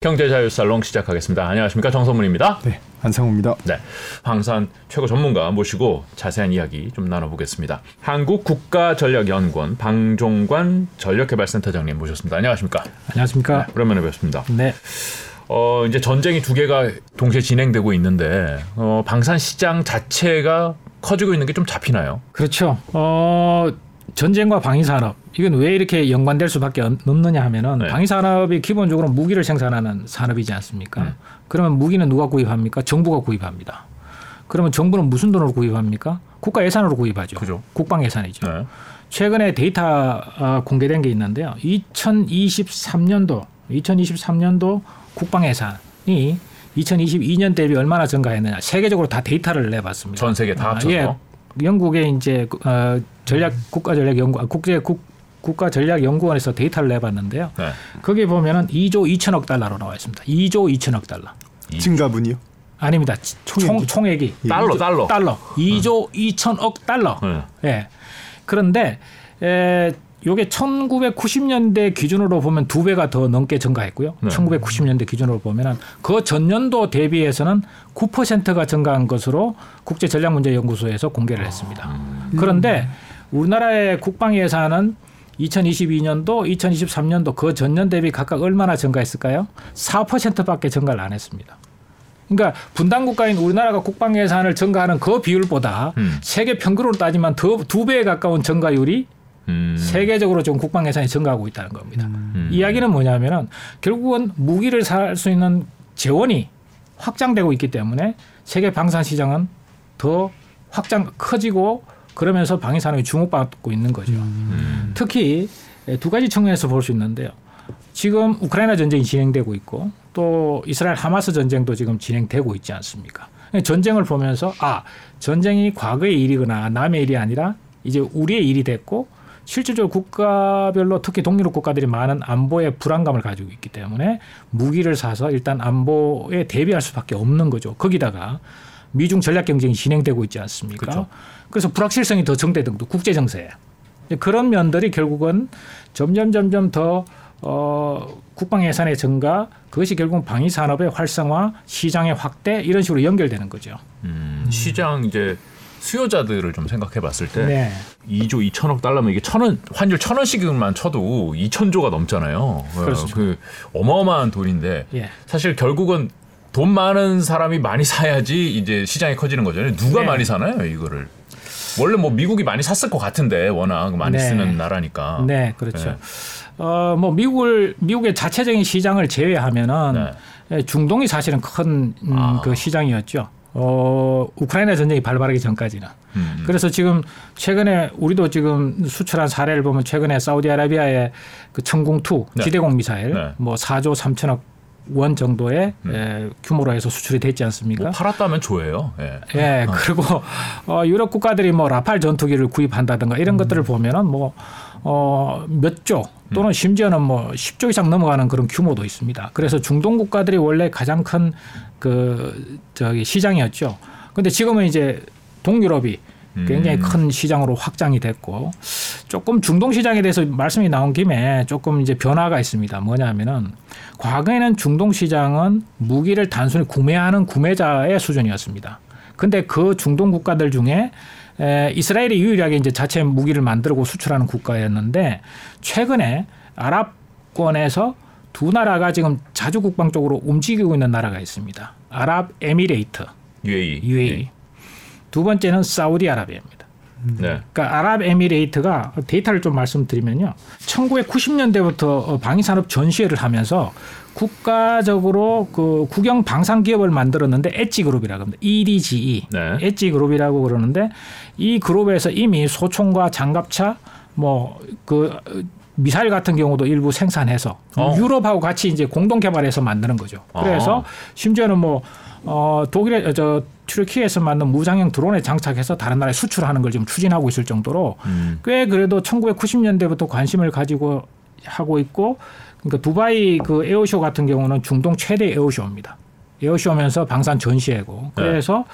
경제자유살롱 시작하겠습니다. 안녕하십니까 정선문입니다. 네, 안상우입니다. 네, 방산 최고 전문가 모시고 자세한 이야기 좀 나눠보겠습니다. 한국 국가전략연구원 방종관 전력개발센터장님 모셨습니다. 안녕하십니까? 안녕하십니까? 네, 오랜만에 뵙습니다. 네. 어, 이제 전쟁이 두 개가 동시에 진행되고 있는데 어, 방산 시장 자체가 커지고 있는 게 좀 잡히나요? 그렇죠. 어, 전쟁과 방위 산업 이건 왜 이렇게 연관될 수밖에 없느냐 하면은 네. 방위 산업이 기본적으로 무기를 생산하는 산업이지 않습니까? 음. 그러면 무기는 누가 구입합니까? 정부가 구입합니다. 그러면 정부는 무슨 돈으로 구입합니까? 국가 예산으로 구입하죠. 그죠. 국방 예산이죠. 네. 최근에 데이터 어, 공개된 게 있는데요. 2023년도 2023년도 국방 예산이 2022년 대비 얼마나 증가했느냐 세계적으로 다 데이터를 내봤습니다. 전 세계 다 아, 합쳐서. 예, 영국의 이제 어, 전략 국가 전략 연구 국제 국, 국가 전략 연구원에서 데이터를 내봤는데요. 네. 거기 보면은 2조 2천억 달러로 나와 있습니다. 2조 2천억 달러. 이- 증가분이요? 아닙니다. 총, 총 액이? 총액이 달러, 달러. 달러 2조 2천억 달러. 네. 예. 그런데 에, 요게 1990년대 기준으로 보면 두 배가 더 넘게 증가했고요. 네. 1990년대 기준으로 보면은 그 전년도 대비해서는 9%가 증가한 것으로 국제 전략 문제 연구소에서 공개를 했습니다. 그런데 우리나라의 국방 예산은 2022년도, 2023년도 그 전년 대비 각각 얼마나 증가했을까요? 4%밖에 증가를 안 했습니다. 그러니까 분단 국가인 우리나라가 국방 예산을 증가하는 그 비율보다 음. 세계 평균으로 따지면 더 두 배에 가까운 증가율이 음. 세계적으로 지금 국방 예산이 증가하고 있다는 겁니다. 음. 이야기는 뭐냐면은 결국은 무기를 살 수 있는 재원이 확장되고 있기 때문에 세계 방산 시장은 더 확장 커지고 그러면서 방위 산업이 주목받고 있는 거죠. 음. 특히 두 가지 측면에서 볼 수 있는데요. 지금 우크라이나 전쟁이 진행되고 있고 또 이스라엘 하마스 전쟁도 지금 진행되고 있지 않습니까? 전쟁을 보면서 아 전쟁이 과거의 일이거나 남의 일이 아니라 이제 우리의 일이 됐고 실질적으로 국가별로 특히 독립국 국가들이 많은 안보에 불안감을 가지고 있기 때문에 무기를 사서 일단 안보에 대비할 수밖에 없는 거죠. 거기다가 미중 전략 경쟁이 진행되고 있지 않습니까? 그렇죠. 그래서 불확실성이 더 증대된 거 국제 정세에 그런 면들이 결국은 점점 점점 더 어, 국방 예산의 증가 그것이 결국 방위 산업의 활성화, 시장의 확대 이런 식으로 연결되는 거죠. 음. 시장 이제 수요자들을 좀 생각해 봤을 때 네. 2조 2천억 달러면 이게 천 원, 환율 천 원씩만 쳐도 2천조가 넘잖아요. 어, 그렇죠. 그 어마어마한 돈인데 예. 사실 결국은 돈 많은 사람이 많이 사야지 이제 시장이 커지는 거잖아요. 누가 네. 많이 사나요, 이거를? 원래 뭐 미국이 많이 샀을 것 같은데 워낙 많이 네. 쓰는 나라니까. 네, 그렇죠. 네. 어, 뭐 미국을 미국의 자체적인 시장을 제외하면은 예, 중동이 사실은 큰 음, 아. 그 시장이었죠. 어, 우크라이나 전쟁이 발발하기 전까지는. 음, 그래서 지금 최근에 우리도 지금 수출한 사례를 보면 최근에 사우디아라비아의 그 천궁2 네. 지대공 미사일 네. 뭐 4조 3천억 원 정도의 에, 규모로 해서 수출이 됐지 않습니까? 뭐 팔았다면 줘예요. 예. 예, 그리고 어, 유럽 국가들이 뭐 라팔 전투기를 구입한다든가 이런 것들을 보면은 뭐 어, 몇조 또는 심지어는 뭐 10조 이상 넘어가는 그런 규모도 있습니다. 그래서 중동 국가들이 원래 가장 큰 그 저기 시장이었죠. 근데 지금은 이제 동유럽이 굉장히 음. 큰 시장으로 확장이 됐고 조금 중동 시장에 대해서 말씀이 나온 김에 조금 이제 변화가 있습니다. 뭐냐면은 과거에는 중동 시장은 무기를 단순히 구매하는 구매자의 수준이었습니다. 근데 그 중동 국가들 중에 에, 이스라엘이 유일하게 이제 자체 무기를 만들고 수출하는 국가였는데 최근에 아랍권에서 두 나라가 지금 자주 국방 쪽으로 움직이고 있는 나라가 있습니다. 아랍 에미레이트, UAE. UAE. 두 번째는 사우디아라비아입니다. 네. 그러니까 아랍에미레이트가 데이터를 좀 말씀드리면요. 1990년대부터 방위산업 전시회를 하면서 국가적으로 그 국영 방산 기업을 만들었는데 엣지 그룹이라고 합니다. EDGE. 네. 엣지 그룹이라고 그러는데 이 그룹에서 이미 소총과 장갑차 뭐그 미사일 같은 경우도 일부 생산해서 어. 유럽하고 같이 이제 공동 개발해서 만드는 거죠. 그래서 어. 심지어는 뭐 어, 독일의 저 튀르키에서 만든 무장형 드론에 장착해서 다른 나라에 수출하는 걸 지금 추진하고 있을 정도로 음. 꽤 그래도 1990년대부터 관심을 가지고 하고 있고 그러니까 두바이 그 에어쇼 같은 경우는 중동 최대 에어쇼입니다. 에어쇼면서 방산 전시회고 네. 그래서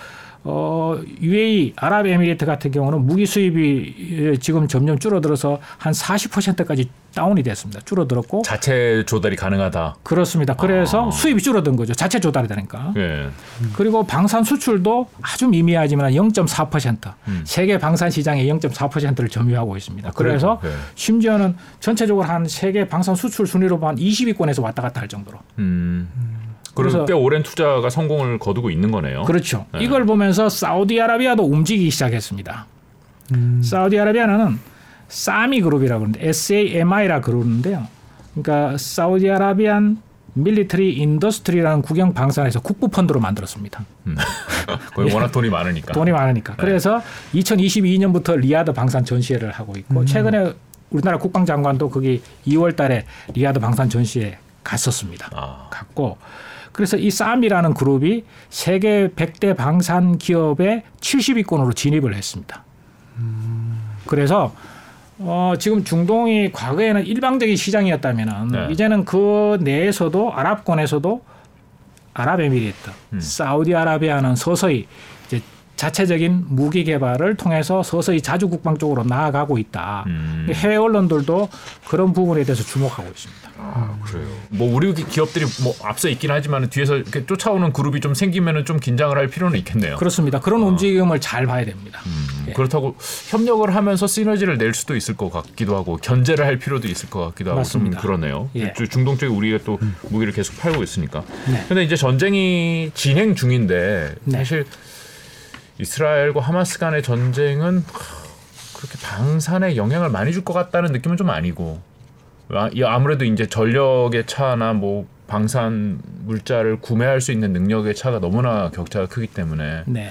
어, UAE 아랍에미리트 같은 경우는 무기 수입이 지금 점점 줄어들어서 한 40%까지 다운이 됐습니다. 줄어들었고 자체 조달이 가능하다. 그렇습니다. 그래서 아. 수입이 줄어든 거죠. 자체 조달이 되니까. 예. 그리고 방산 수출도 아주 미미하지만 0.4% 음. 세계 방산 시장의 0.4%를 점유하고 있습니다. 그래서 그래도, 예. 심지어는 전체적으로 한 세계 방산 수출 순위로 한 20위권에서 왔다 갔다 할 정도로. 음. 그래서 꽤 오랜 투자가 성공을 거두고 있는 거네요. 그렇죠. 네. 이걸 보면서 사우디아라비아도 움직이기 시작했습니다. 사우디아라비아는 SAMI 그룹이라고 그러는데 SAMI라 그러는데요. 그러니까 Saudi Arabian Military Industry라는 국영 방산에서 국부 펀드로 만들었습니다. 거기 워낙 돈이 많으니까. 돈이 많으니까. 그래서 2022년부터 리야드 방산 전시회를 하고 있고 최근에 우리나라 국방장관도 거기 2월 달에 리야드 방산 전시회 갔었습니다. 아. 갔고 그래서 이 SAMI라는 그룹이 세계 100대 방산 기업의 70위권으로 진입을 했습니다. 그래서 어, 지금 중동이 과거에는 일방적인 시장이었다면 네. 이제는 그 내에서도 아랍권에서도 아랍에미리트, 음. 사우디아라비아는 서서히 이제 자체적인 무기 개발을 통해서 서서히 자주 국방 쪽으로 나아가고 있다. 음. 해외 언론들도 그런 부분에 대해서 주목하고 있습니다. 아, 그래요. 뭐 우리 기업들이 뭐 앞서 있긴 하지만 뒤에서 이렇게 쫓아오는 그룹이 좀 생기면은 좀 긴장을 할 필요는 있겠네요. 그렇습니다. 그런 움직임을 잘 봐야 됩니다. 음, 예. 그렇다고 협력을 하면서 시너지를 낼 수도 있을 것 같기도 하고 견제를 할 필요도 있을 것 같기도 하고 맞습니다. 좀 그러네요. 예. 주- 중동 쪽에 우리가 또 무기를 계속 팔고 있으니까. 네. 근데 이제 전쟁이 진행 중인데 네. 사실 이스라엘과 하마스 간의 전쟁은 하, 그렇게 방산에 영향을 많이 줄 것 같다는 느낌은 좀 아니고 아, 이 아무래도 이제 전력의 차나 뭐 방산 물자를 구매할 수 있는 능력의 차가 너무나 격차가 크기 때문에 네.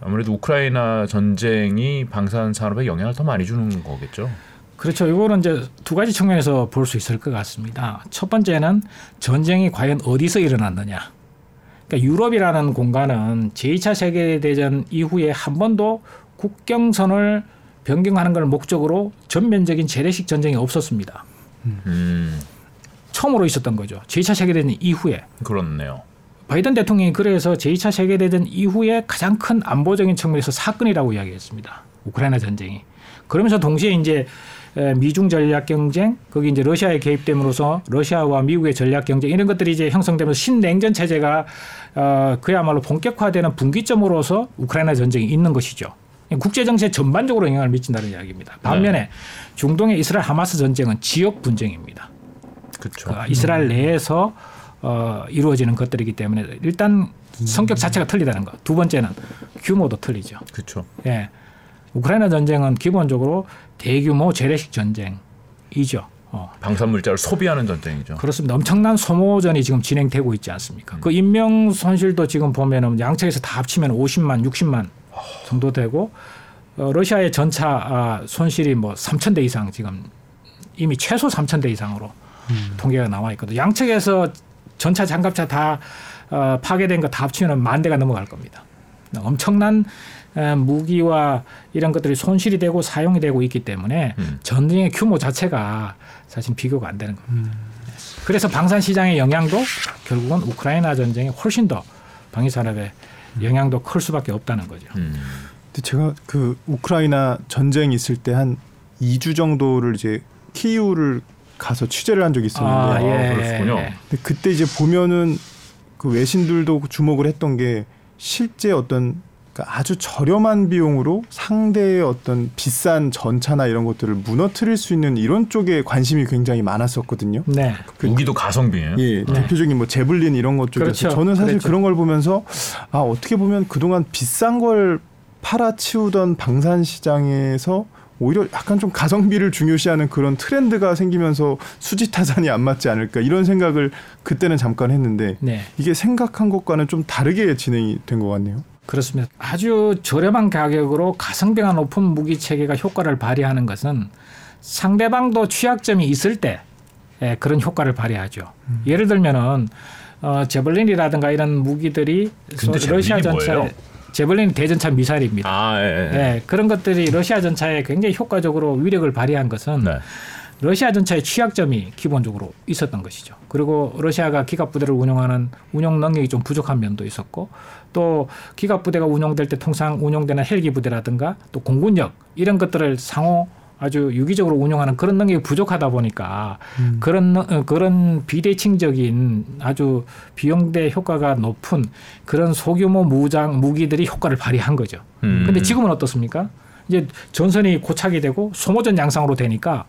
아무래도 우크라이나 전쟁이 방산 산업에 영향을 더 많이 주는 거겠죠. 그렇죠. 이거는 이제 두 가지 측면에서 볼 수 있을 것 같습니다. 첫 번째는 전쟁이 과연 어디서 일어났느냐. 그러니까 유럽이라는 공간은 제2차 세계대전 이후에 한 번도 국경선을 변경하는 걸 목적으로 전면적인 재래식 전쟁이 없었습니다. 음, 처음으로 있었던 거죠. 제2차 세계대전 이후에. 그렇네요. 바이든 대통령이 그래서 제2차 세계대전 이후에 가장 큰 안보적인 측면에서 사건이라고 이야기했습니다. 우크라이나 전쟁이. 그러면서 동시에 이제 에, 미중 전략 경쟁, 거기 이제 러시아의 개입됨으로써 러시아와 미국의 전략 경쟁 이런 것들이 이제 형성되면서 신냉전 체제가 어, 그야말로 본격화되는 분기점으로서 우크라이나 전쟁이 있는 것이죠. 국제 정세 전반적으로 영향을 미친다는 이야기입니다. 반면에 중동의 이스라엘 하마스 전쟁은 지역 분쟁입니다. 그렇죠. 그 이스라엘 내에서 어, 이루어지는 것들이기 때문에 일단 성격 자체가 틀리다는 것. 두 번째는 규모도 틀리죠. 그렇죠. 예. 우크라이나 전쟁은 기본적으로 대규모 재래식 전쟁이죠. 어. 방산 물자를 소비하는 전쟁이죠. 그렇습니다. 엄청난 소모전이 지금 진행되고 있지 않습니까? 그 인명 손실도 지금 보면은 양측에서 다 합치면 50만, 60만 정도 되고 어, 러시아의 전차 아, 손실이 뭐 3천 대 이상 지금 이미 최소 3천 대 이상으로 통계가 나와 있거든요. 양측에서 전차 장갑차 다 어, 파괴된 거 다 합치면 만 대가 넘어갈 겁니다. 엄청난 에, 무기와 이런 것들이 손실이 되고 사용이 되고 있기 때문에 음. 전쟁의 규모 자체가 사실 비교가 안 되는 겁니다. 그래서 방산 시장의 영향도 결국은 우크라이나 전쟁이 훨씬 더 방위 산업에 영향도 클 수밖에 없다는 거죠. 음. 근데 제가 그 우크라이나 전쟁 있을 때 한 2주 정도를 이제 키이우를 가서 취재를 한 적이 있었는데 아, 그러시군요. 근데 그때 이제 보면은 그 외신들도 주목을 했던 게 실제 어떤 그러니까 아주 저렴한 비용으로 상대의 어떤 비싼 전차나 이런 것들을 무너뜨릴 수 있는 이런 쪽에 관심이 굉장히 많았었거든요. 네. 그- 무기도 가성비예요. 예, 대표적인 뭐 제블린 이런 것 쪽에서 그렇죠. 저는 사실 그렇죠. 그런 걸 보면서 아 어떻게 보면 그동안 비싼 걸 팔아치우던 방산 시장에서 오히려 약간 좀 가성비를 중요시하는 그런 트렌드가 생기면서 수지타산이 안 맞지 않을까 이런 생각을 그때는 잠깐 했는데 네. 이게 생각한 것과는 좀 다르게 진행이 된 것 같네요. 그렇습니다. 아주 저렴한 가격으로 가성비가 높은 무기 체계가 효과를 발휘하는 것은 상대방도 취약점이 있을 때 예, 그런 효과를 발휘하죠. 예를 들면은 어, 제블린이라든가 이런 무기들이 소- 러시아 뭐예요? 제블린 대전차 미사일입니다. 아, 예, 예. 예, 그런 것들이 러시아 전차에 굉장히 효과적으로 위력을 발휘한 것은 네. 러시아 전차의 취약점이 기본적으로 있었던 것이죠. 그리고 러시아가 기갑 부대를 운영하는 운영 능력이 좀 부족한 면도 있었고 또 기갑 부대가 운영될 때 통상 운영되는 헬기 부대라든가 또 공군력 이런 것들을 상호 아주 유기적으로 운영하는 그런 능력이 부족하다 보니까 음. 그런 어, 그런 비대칭적인 아주 비용대 효과가 높은 그런 소규모 무장 무기들이 효과를 발휘한 거죠. 음. 근데 지금은 어떻습니까? 이제 전선이 고착이 되고 소모전 양상으로 되니까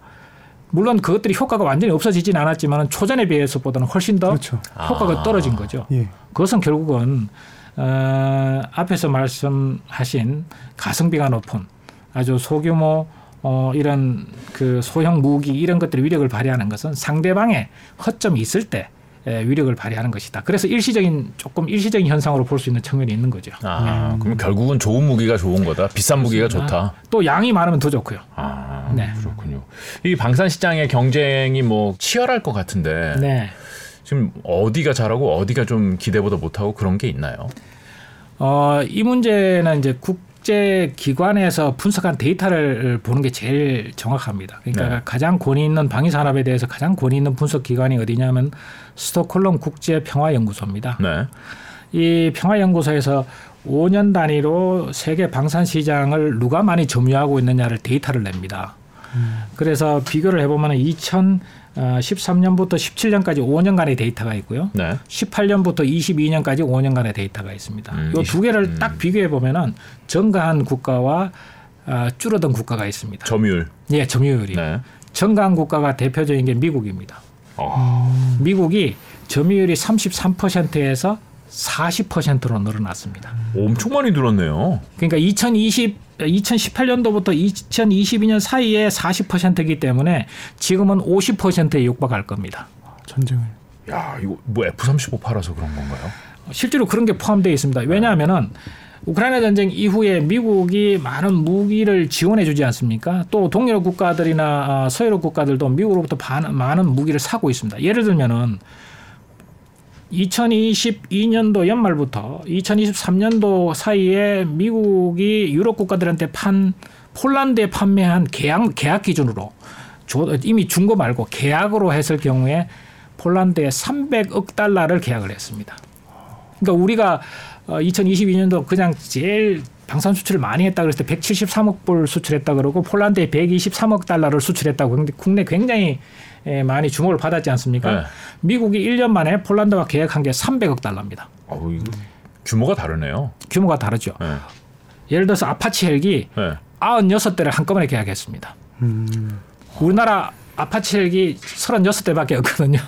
물론 그것들이 효과가 완전히 없어지진 않았지만 초전에 비해서보다는 훨씬 더 그렇죠. 효과가 아. 떨어진 거죠. 예. 그것은 결국은 어, 앞에서 말씀하신 가성비가 높은 아주 소규모 어, 이런 그 소형 무기 이런 것들의 위력을 발휘하는 것은 상대방의 허점이 있을 때 에, 위력을 발휘하는 것이다. 그래서 일시적인 조금 일시적인 현상으로 볼 수 있는 측면이 있는 거죠. 아, 그럼 결국은 좋은 무기가 좋은 거다. 비싼 무기가. 좋다. 또 양이 많으면 더 좋고요. 아, 네. 그렇군요. 이 방산 시장의 경쟁이 뭐 치열할 것 같은데 네. 지금 어디가 잘하고 어디가 좀 기대보다 못하고 그런 게 있나요? 어, 이 문제는 이제 국제 기관에서 분석한 데이터를 보는 게 제일 정확합니다. 그러니까 네. 가장 권위 있는 방위 산업에 대해서 가장 권위 있는 분석 기관이 어디냐면 스톡홀름 국제 평화 연구소입니다. 네. 이 평화 연구소에서 5년 단위로 세계 방산 시장을 누가 많이 점유하고 있느냐를 데이터를 냅니다. 그래서 비교를 해보면 2013년부터 17년까지 5년간의 데이터가 있고요. 네. 18년부터 22년까지 5년간의 데이터가 있습니다. 음, 이 이십- 두 개를 음. 딱 비교해 보면은 증가한 국가와 아, 줄어든 국가가 있습니다. 점유율. 예, 점유율이 네. 증가한 국가가 대표적인 게 미국입니다. 어. 미국이 점유율이 33%에서 40%로 늘어났습니다. 엄청 많이 늘었네요. 그러니까 2020 2018년도부터 2022년 사이에 40%이기 때문에 지금은 50%에 육박할 겁니다. 전쟁을. 야, 이거 뭐 F35 팔아서 그런 건가요? 실제로 그런 게 포함되어 있습니다. 왜냐하면은 우크라이나 전쟁 이후에 미국이 많은 무기를 지원해 주지 않습니까? 또 동유럽 국가들이나 아, 서유럽 국가들도 미국으로부터 반- 많은 무기를 사고 있습니다. 예를 들면은 2022년도 연말부터 2023년도 사이에 미국이 유럽 국가들한테 판 폴란드에 판매한 계약 계약 기준으로 조- 이미 준 거 말고 계약으로 했을 경우에 폴란드에 300억 달러를 계약을 했습니다. 그러니까 우리가 어, 2022년도 그냥 제일 방산 수출을 많이 했다 그랬을 때 173억 불 수출했다 그러고 폴란드에 123억 달러를 수출했다고 국내 굉장히 에, 많이 주목을 받았지 않습니까? 네. 미국이 1년 만에 폴란드와 계약한 게 300억 달러입니다. 어우, 규모가 다르네요. 규모가 다르죠. 네. 예를 들어서 아파치 헬기 네. 96대를 한꺼번에 계약했습니다. 음. 우리나라 아파치 헬기 36대밖에 없거든요.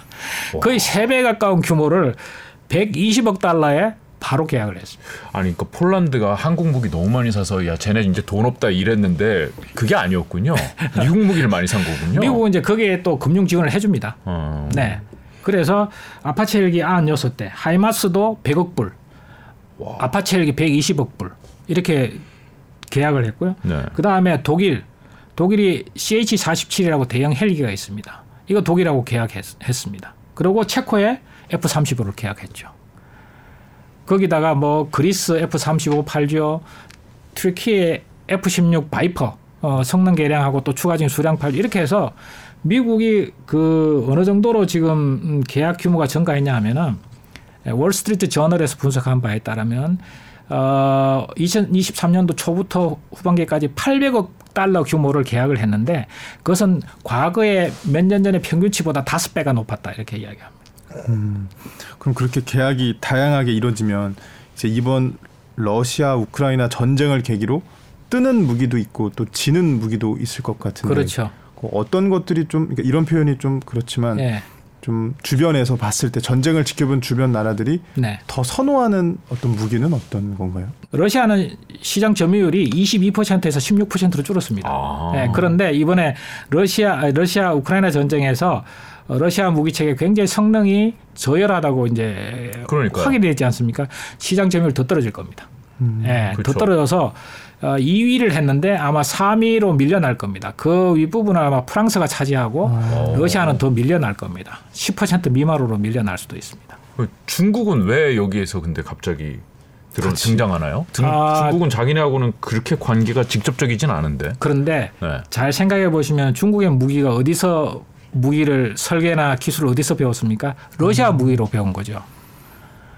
거의 3배 가까운 규모를 120억 달러에 바로 계약을 했습니다. 아니, 그러니까 폴란드가 한국 무기 너무 많이 사서 야, 쟤네 이제 돈 없다 이랬는데 그게 아니었군요. 미국 무기를 많이 산 거군요. 미국은 이제 거기에 또 금융 지원을 해줍니다. 어. 네. 그래서 아파치 헬기 96대, HIMARS도 100억 불, 와. 아파치 헬기 120억 불 이렇게 계약을 했고요. 네. 그 다음에 독일, 독일이 CH-47이라고 대형 헬기가 있습니다. 이거 독일하고 계약했습니다. 그리고 체코에 F-35를 계약했죠. 거기다가 뭐 그리스 F-35 팔죠. 튀르키예 F-16 Viper 어, 성능 개량하고 또 추가적인 수량 팔죠. 이렇게 해서 미국이 그 어느 정도로 지금 음, 계약 규모가 증가했냐 하면은 월스트리트 저널에서 분석한 바에 따르면 어 2023년도 초부터 후반기까지 800억 달러 규모를 계약을 했는데 그것은 과거에 몇 년 전에 평균치보다 다섯 배가 높았다 이렇게 이야기합니다. 그럼 그렇게 계약이 다양하게 이루어지면 이제 이번 러시아 우크라이나 전쟁을 계기로 뜨는 무기도 있고 또 지는 무기도 있을 것 같은데 그렇죠. 그 어떤 것들이 좀 그러니까 이런 표현이 좀 그렇지만 예. 좀 주변에서 봤을 때 전쟁을 지켜본 주변 나라들이 네. 더 선호하는 어떤 무기는 어떤 건가요? 러시아는 시장 점유율이 22%에서 16%로 줄었습니다. 아. 네, 그런데 이번에 러시아 아, 러시아 우크라이나 전쟁에서 어, 러시아 무기 체계 굉장히 성능이 저열하다고 이제 그러니까요. 확인이 되지 않습니까? 시장 점유율 더 떨어질 겁니다. 음. 예, 그렇죠. 더 떨어져서 어, 2위를 했는데 아마 3위로 밀려날 겁니다. 그 윗부분을 아마 프랑스가 차지하고 어. 러시아는 더 밀려날 겁니다. 10% 미만으로 밀려날 수도 있습니다. 그 중국은 왜 여기에서 근데 갑자기 들어. 등장하나요? 등, 아. 중국은 자기네하고는 그렇게 관계가 직접적이진 않은데. 그런데 네. 잘 생각해 보시면 중국의 무기가 어디서 무기를 설계나 기술을 어디서 배웠습니까? 러시아 무기로 배운 거죠.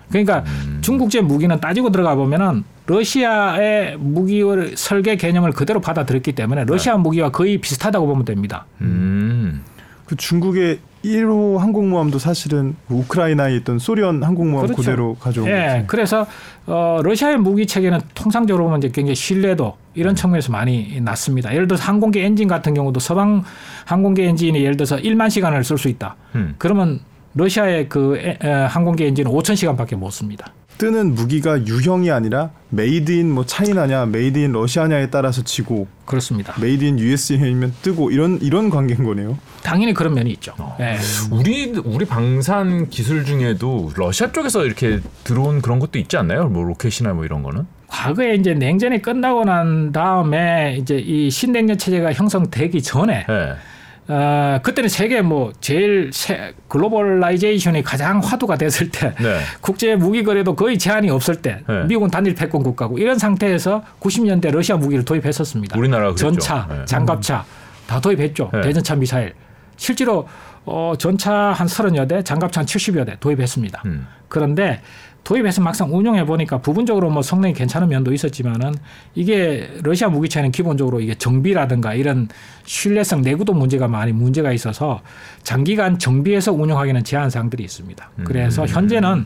그러니까 중국제 무기는 따지고 들어가 보면은 러시아의 무기 설계 개념을 그대로 받아들였기 때문에 러시아 무기와 거의 비슷하다고 보면 됩니다. 음. 그 중국의 1호 항공모함도 사실은 우크라이나에 있던 소련 항공모함 그렇죠. 그대로 가져온 예, 거지. 그래서 어, 러시아의 무기 체계는 통상적으로 보면 이제 굉장히 신뢰도 이런 측면에서 많이 낮습니다. 예를 들어서 항공기 엔진 같은 경우도 서방 항공기 엔진이 예를 들어서 1만 시간을 쓸 수 있다. 음. 그러면 러시아의 그 에, 에, 항공기 엔진은 5천 시간밖에 못 씁니다. 뜨는 무기가 유형이 아니라 made in 뭐 China냐, made in Russia냐에 따라서 지고 그렇습니다. made in USA면 뜨고 이런 이런 관계인 거네요. 당연히 그런 면이 있죠. 예. 우리 우리 방산 기술 중에도 러시아 쪽에서 이렇게 들어온 그런 것도 있지 않나요? 뭐 로켓이나 뭐 이런 거는? 과거에 이제 냉전이 끝나고 난 다음에 이제 이 신냉전 체제가 형성되기 전에 네. 어, 그때는 세계 뭐 제일 세, globalization이 가장 화두가 됐을 때 네. 국제 무기 거래도 거의 제한이 없을 때 네. 미국은 단일 패권 국가고 이런 상태에서 90년대 러시아 무기를 도입했었습니다. 우리나라가 그랬죠. 전차, 네. 장갑차 다 도입했죠. 네. 대전차 미사일. 실제로 어, 전차 한 30여 대, 장갑차 한 70여 대 도입했습니다. 음. 그런데 도입해서 막상 운용해 보니까 부분적으로 뭐 성능이 괜찮은 면도 있었지만은 이게 러시아 무기체는 기본적으로 이게 정비라든가 이런 신뢰성 내구도 문제가 많이 문제가 있어서 장기간 정비해서 운용하기는 제한 사항들이 있습니다. 그래서 음. 현재는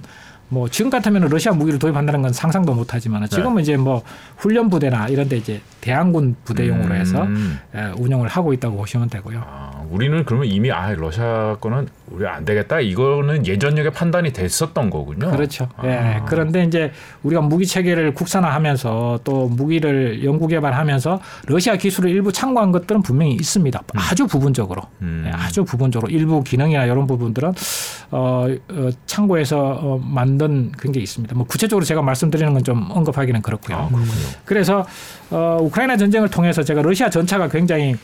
뭐 지금 같으면 러시아 무기를 도입한다는 건 상상도 못 하지만 지금은 이제 뭐 훈련 부대나 이런 데 이제 대항군 부대용으로 해서 음. 에, 운영을 하고 있다고 보시면 되고요. 아, 우리는 그러면 이미 아 러시아 거는 우리 안 되겠다. 이거는 예전역에 판단이 됐었던 거군요. 그렇죠. 아. 예. 그런데 이제 우리가 무기 체계를 국산화하면서 또 무기를 연구 개발하면서 러시아 기술을 일부 참고한 것들은 분명히 있습니다. 아주 부분적으로, 음. 예, 아주 부분적으로 일부 기능이나 이런 부분들은 어, 어, 참고해서 어, 만든 그런 게 있습니다. 뭐 구체적으로 제가 말씀드리는 건 좀 언급하기는 그렇고요. 아. 그래서 어, 우크라이나 전쟁을 통해서 제가 러시아 전차가 굉장히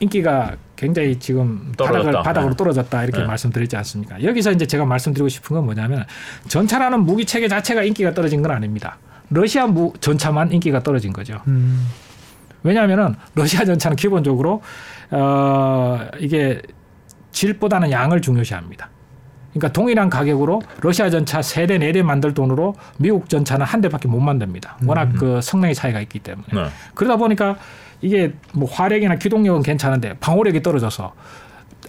인기가 굉장히 지금 바닥을, 떨어졌다. 바닥으로 네. 떨어졌다 이렇게 네. 말씀드리지 않습니까? 여기서 이제 제가 말씀드리고 싶은 건 뭐냐면 전차라는 무기 체계 자체가 인기가 떨어진 건 아닙니다. 러시아 무, 전차만 인기가 떨어진 거죠. 왜냐하면은 러시아 전차는 기본적으로 어, 이게 질보다는 양을 중요시합니다. 그러니까 동일한 가격으로 러시아 전차 세대네 대 만들 돈으로 미국 전차는 한 대밖에 못 만듭니다. 워낙 그 성능의 차이가 있기 때문에. 네. 그러다 보니까 이게 뭐 화력이나 기동력은 괜찮은데 방호력이 떨어져서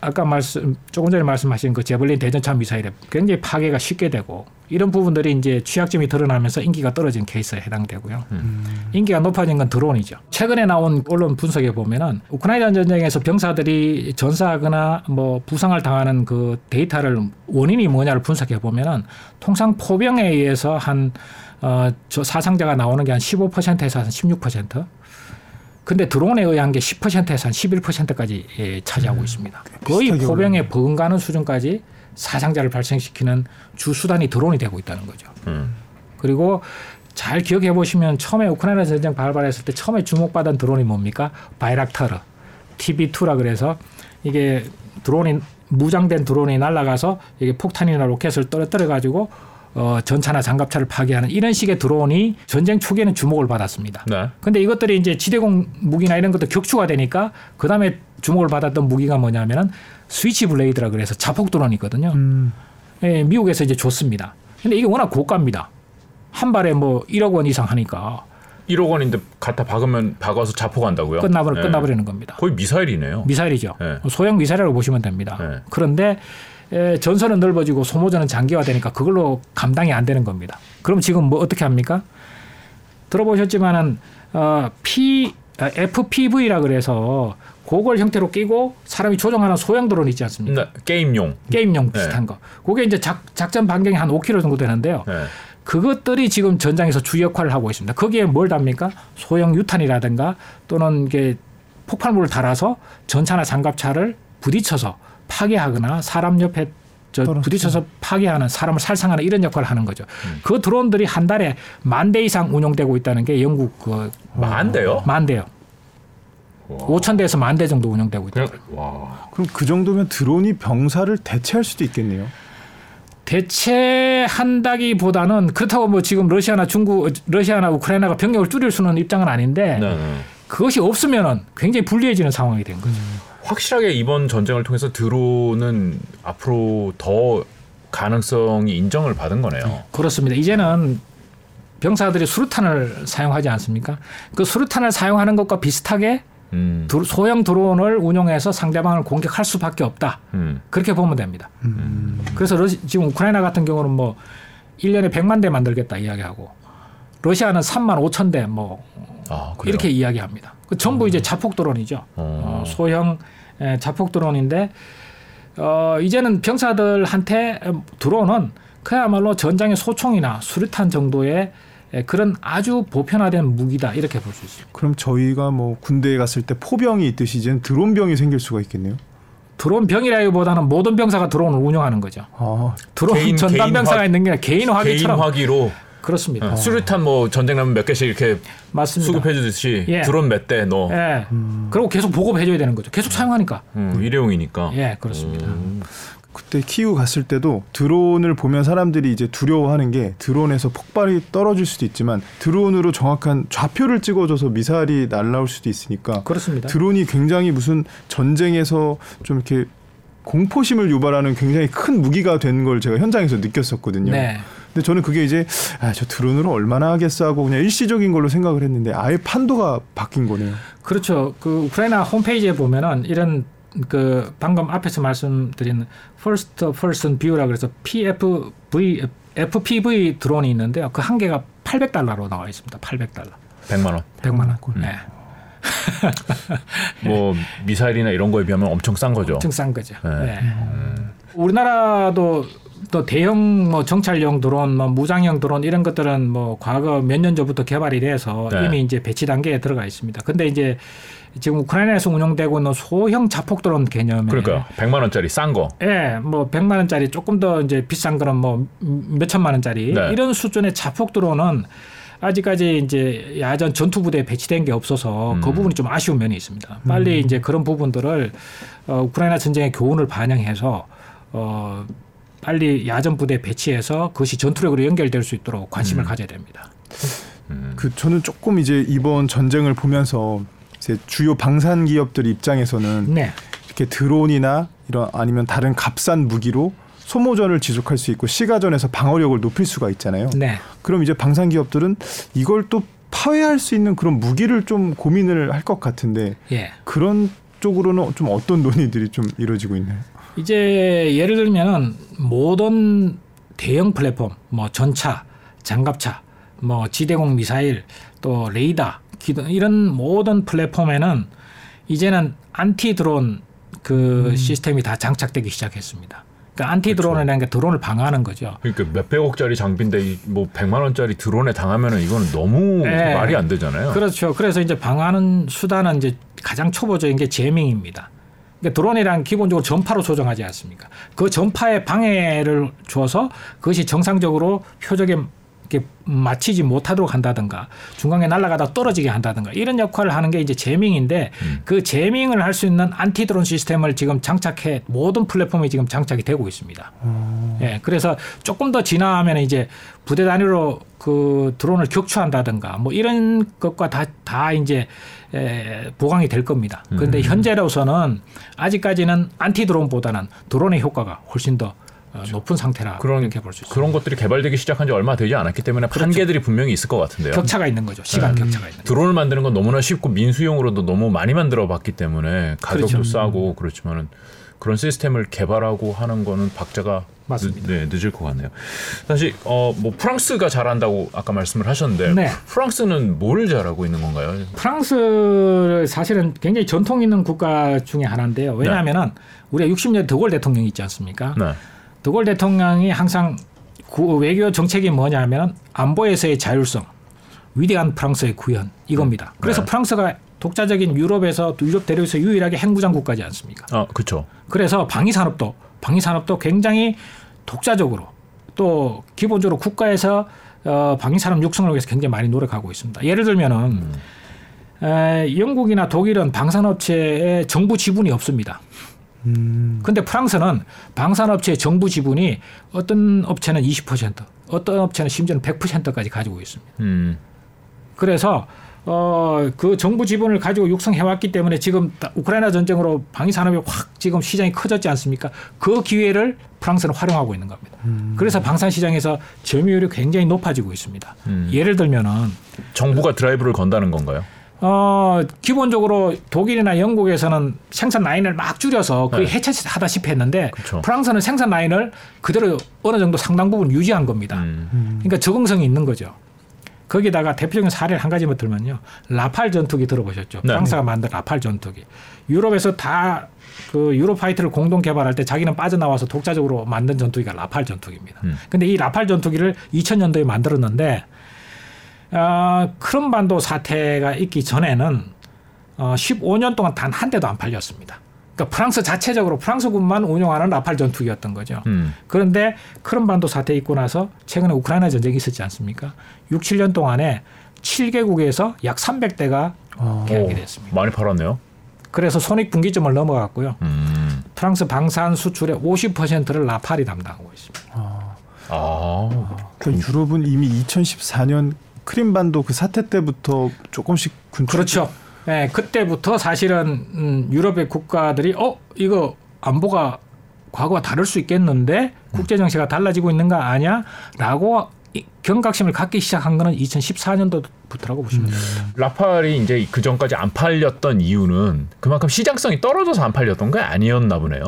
아까 말씀 조금 전에 말씀하신 그 제블린 대전차 미사일에 굉장히 파괴가 쉽게 되고 이런 부분들이 이제 취약점이 드러나면서 인기가 떨어진 케이스에 해당되고요. 인기가 높아진 건 드론이죠. 최근에 나온 언론 분석에 보면은 우크라이나 전쟁에서 병사들이 전사하거나 뭐 부상을 당하는 그 데이터를 원인이 뭐냐를 분석해 보면은 통상 포병에 의해서 한 어, 저 사상자가 나오는 게 한 15%에서 한 16%. 근데 드론에 의한 게 10%에서 한 11%까지 예, 차지하고 있습니다. 거의 포병에 버금가는 수준까지 사상자를 발생시키는 주 수단이 드론이 되고 있다는 거죠. 음. 그리고 잘 기억해 보시면 처음에 우크라이나 전쟁 발발했을 때 처음에 주목받은 드론이 뭡니까? 바이락타르 TB2라 그래서 이게 드론이 무장된 드론이 날아가서 이게 폭탄이나 로켓을 떨어뜨려 가지고 어, 전차나 장갑차를 파괴하는 이런 식의 드론이 전쟁 초기에는 주목을 받았습니다. 네. 근데 이것들이 이제 지대공 무기나 이런 것도 격추가 되니까 그 다음에 주목을 받았던 무기가 뭐냐면은 스위치 블레이드라 그래서 자폭 드론이거든요. 음. 예, 미국에서 이제 줬습니다. 근데 이게 워낙 고가입니다. 한 발에 뭐 1억 원 이상 하니까 1억 원인데 갖다 박으면 박아서 자포간다고요? 끝나버, 네. 끝나버리는 겁니다. 거의 미사일이네요. 미사일이죠. 네. 소형 미사일이라고 보시면 됩니다. 네. 그런데 에, 전선은 넓어지고 소모전은 장기화되니까 그걸로 감당이 안 되는 겁니다. 그럼 지금 뭐 어떻게 합니까? 들어보셨지만은 어, P 아, FPV라 그래서 그걸 형태로 끼고 사람이 조종하는 소형 드론 있지 않습니까? 네, 게임용. 게임용 비슷한 거. 그게 이제 작, 작전 반경이 한 5km 정도 되는데요. 네. 그것들이 지금 전장에서 주 역할을 하고 있습니다. 거기에 뭘 답니까? 소형 유탄이라든가 또는 이게 폭발물을 달아서 전차나 장갑차를 부딪혀서 파괴하거나 사람 옆에 저 떨어뜨려. 부딪혀서 파괴하는 사람을 살상하는 이런 역할을 하는 거죠. 그 드론들이 한 달에 만 대 이상 운용되고 있다는 게 영국 그 만 대요? 만 대요. 와. 5천 대에서 만 대 정도 운용되고 있다. 그럼 그 정도면 드론이 병사를 대체할 수도 있겠네요. 대체한다기보다는 그렇다고 뭐 지금 러시아나 중국, 러시아나 우크라이나가 병력을 줄일 수는 입장은 아닌데 네, 네. 그것이 없으면은 굉장히 불리해지는 상황이 된 거죠. 확실하게 이번 전쟁을 통해서 드론은 앞으로 더 가능성이 인정을 받은 거네요. 그렇습니다. 이제는 병사들이 수류탄을 사용하지 않습니까? 그 수류탄을 사용하는 것과 비슷하게 음, 드- 소형 드론을 운용해서 상대방을 공격할 수밖에 없다. 음, 그렇게 보면 됩니다. 그래서 러시, 지금 우크라이나 같은 경우는 뭐 1년에 100만 대 만들겠다 이야기하고 러시아는 3만 5천 대뭐 아? 이렇게 이야기합니다. 그 전부 이제 자폭 드론이죠. 어. 어, 소형 에, 자폭 드론인데 어, 이제는 병사들한테 드론은 그야말로 전장의 소총이나 수류탄 정도의 에, 그런 아주 보편화된 무기다 이렇게 볼 수 있습니다. 그럼 저희가 뭐 군대에 갔을 때 포병이 있듯이 이제는 드론병이 생길 수가 있겠네요. 드론 병이라기보다는 모든 병사가 드론을 운영하는 거죠. 아, 드론 개인- 전담 개인 병사가 화- 있는 게 아니라 개인 개인 화기처럼 화기로 그렇습니다. 어, 수류탄 뭐 전쟁 나면 몇 개씩 이렇게 맞습니다. 수급해 주듯이 예. 드론 몇 대 넣어. 예. 그리고 계속 보급해 줘야 되는 거죠. 계속 사용하니까. 음, 일회용이니까. 예, 그렇습니다. 음, 그때 키우 갔을 때도 드론을 보면 사람들이 이제 두려워하는 게 드론에서 폭발이 떨어질 수도 있지만 드론으로 정확한 좌표를 찍어줘서 미사일이 날라올 수도 있으니까 그렇습니다. 드론이 굉장히 무슨 전쟁에서 좀 이렇게 공포심을 유발하는 굉장히 큰 무기가 된 걸 제가 현장에서 느꼈었거든요. 네. 근데 저는 그게 이제 아, 저 드론으로 얼마나 하겠어 하고 그냥 일시적인 걸로 생각을 했는데 아예 판도가 바뀐 거네요. 그렇죠. 그 우크라이나 홈페이지에 보면은 이런 그 방금 앞에서 말씀드린 First Person View라 그래서 PFV FPV 드론이 있는데요. 그 한 개가 800달러로 나와 있습니다. 800달러. 100만 원. 100만 원. 네. 뭐 미사일이나 이런 거에 비하면 엄청 싼 거죠. 엄청 싼 거죠. 네. 네. 우리나라도 또 대형 뭐 정찰용 드론, 뭐 무장형 드론 이런 것들은 뭐 과거 몇 년 전부터 개발이 돼서 네. 이미 이제 배치 단계에 들어가 있습니다. 근데 이제 지금 우크라이나에서 운영되고 있는 소형 자폭 드론 개념에 그러니까 100만 원짜리 싼 거. 예, 뭐 100만 원짜리 조금 더 이제 비싼 거는 뭐 몇 천만 원짜리 네. 이런 수준의 자폭 드론은 아직까지 이제 야전 전투 부대에 배치된 게 없어서 음. 그 부분이 좀 아쉬운 면이 있습니다. 빨리 이제 그런 부분들을 어, 우크라이나 전쟁의 교훈을 반영해서 어, 빨리 야전 부대에 배치해서 그것이 전투력으로 연결될 수 있도록 음. 관심을 가져야 됩니다. 그 저는 조금 이제 이번 전쟁을 보면서 이제 주요 방산 기업들 입장에서는 네, 이렇게 드론이나 이런 아니면 다른 값싼 무기로 소모전을 지속할 수 있고 시가전에서 방어력을 높일 수가 있잖아요. 네. 그럼 이제 방산 기업들은 이걸 또 파괴할 수 있는 그런 무기를 좀 고민을 할 것 같은데 예. 그런 쪽으로는 좀 어떤 논의들이 좀 이루어지고 있나요? 이제 예를 들면은 모든 대형 플랫폼, 뭐 전차, 장갑차, 뭐 지대공 미사일, 또 레이더, 기동 이런 모든 플랫폼에는 이제는 안티 드론 그 시스템이 다 장착되기 시작했습니다. 그러니까 안티 드론이라는 게 드론을 방어하는 거죠. 그러니까 몇백억짜리 장비인데 이 뭐 100만 원짜리 드론에 당하면은 이거는 너무 네. 말이 안 되잖아요. 그렇죠. 그래서 이제 방어하는 수단은 이제 가장 초보적인 게 jamming입니다. 그러니까 드론이란 기본적으로 전파로 조정하지 않습니까? 그 전파에 방해를 줘서 그것이 정상적으로 표적에 이렇게 맞히지 못하도록 한다든가 중간에 날아가다 떨어지게 한다든가 이런 역할을 하는 게 이제 jamming인데 그 jamming을 할 수 있는 안티 드론 시스템을 지금 장착해 모든 플랫폼에 지금 장착이 되고 있습니다. 예, 그래서 조금 더 진화하면 이제 부대 단위로 그 드론을 격추한다든가 뭐 이런 것과 다, 다 이제 에, 보강이 될 겁니다. 그런데 현재로서는 아직까지는 안티 드론보다는 드론의 효과가 훨씬 더 어, 높은 상태라 그런- 이렇게 볼 수 있습니다. 그런 것들이 개발되기 시작한 지 얼마 되지 않았기 때문에 한계들이 분명히 있을 것 같은데요. 격차가 있는 거죠. 시간 격차가 있는. 드론을 만드는 건 너무나 쉽고 민수용으로도 너무 많이 만들어 봤기 때문에 가격도 그렇죠. 싸고 그렇지만은 그런 시스템을 개발하고 하는 거는 박자가 늦습니다. 늦, 네, 늦을 것 같네요. 사실 어 뭐 프랑스가 잘한다고 아까 말씀을 하셨는데 네. 프랑스는 뭘 잘하고 있는 건가요? 프랑스 사실은 굉장히 전통 있는 국가 중에 하나인데요. 왜냐하면은 우리가 60년 드골 대통령 있지 않습니까? 네. 드골 대통령이 항상 구- 외교 정책이 뭐냐면 안보에서의 자율성, 위대한 프랑스의 구현 이겁니다. 그래서 네. 프랑스가 독자적인 유럽에서 유럽 대륙에서 유일하게 핵무장 국가지 않습니까? 아 그렇죠. 그래서 방위 산업도 방위 산업도 굉장히 독자적으로 또 기본적으로 국가에서 어, 방위 산업 육성을 위해서 굉장히 많이 노력하고 있습니다. 예를 들면은 에, 영국이나 독일은 방산업체에 정부 지분이 없습니다. 음. 근데 프랑스는 방산업체의 정부 지분이 어떤 업체는 20%, 어떤 업체는 심지어는 100%까지 가지고 있습니다. 음. 그래서 어, 그 정부 지분을 가지고 육성해왔기 때문에 지금 다- 우크라이나 전쟁으로 방위 산업이 확 지금 시장이 커졌지 않습니까? 그 기회를 프랑스는 활용하고 있는 겁니다. 그래서 방산 시장에서 점유율이 굉장히 높아지고 있습니다. 음. 예를 들면은 정부가 드라이브를 건다는 건가요? 어, 기본적으로 독일이나 영국에서는 생산 라인을 막 줄여서 거의 네. 해체하다시피 했는데 그쵸. 프랑스는 생산 라인을 그대로 어느 정도 상당 부분 유지한 겁니다. 음. 그러니까 적응성이 있는 거죠. 거기다가 대표적인 사례를 한 가지만 들면요. 라팔 전투기 들어보셨죠? 네. 프랑스가 만든 라팔 전투기. 유럽에서 다 그 유로파이트를 공동 개발할 때 자기는 빠져나와서 독자적으로 만든 전투기가 라팔 전투기입니다. 음. 근데 이 라팔 전투기를 2000년도에 만들었는데 어, 크림반도 사태가 있기 전에는 어, 15년 동안 단 한 대도 안 팔렸습니다. 그러니까 프랑스 자체적으로 프랑스군만 운용하는 라팔 전투기였던 거죠. 음. 그런데 크림반도 사태 있고 나서 최근에 우크라이나 전쟁이 있었지 않습니까? 6, 7년 동안에 7개국에서 약 300대가 어. 계약이 오, 됐습니다. 많이 팔았네요. 그래서 손익분기점을 넘어갔고요. 음. 프랑스 방산 수출의 50%를 라팔이 담당하고 있습니다. 아. 그 유럽은 이미 2014년 크림반도 그 사태 때부터 조금씩 군축 그렇죠. 예, 그때부터 사실은 음, 유럽의 국가들이 어 이거 안보가 과거와 다를 수 있겠는데 국제 정세가 달라지고 있는 거 아니야?라고 이- 경각심을 갖기 시작한 거는 2014년도부터라고 보시면 돼요. 라팔이 이제 그 전까지 안 팔렸던 이유는 그만큼 시장성이 떨어져서 안 팔렸던 게 아니었나 보네요.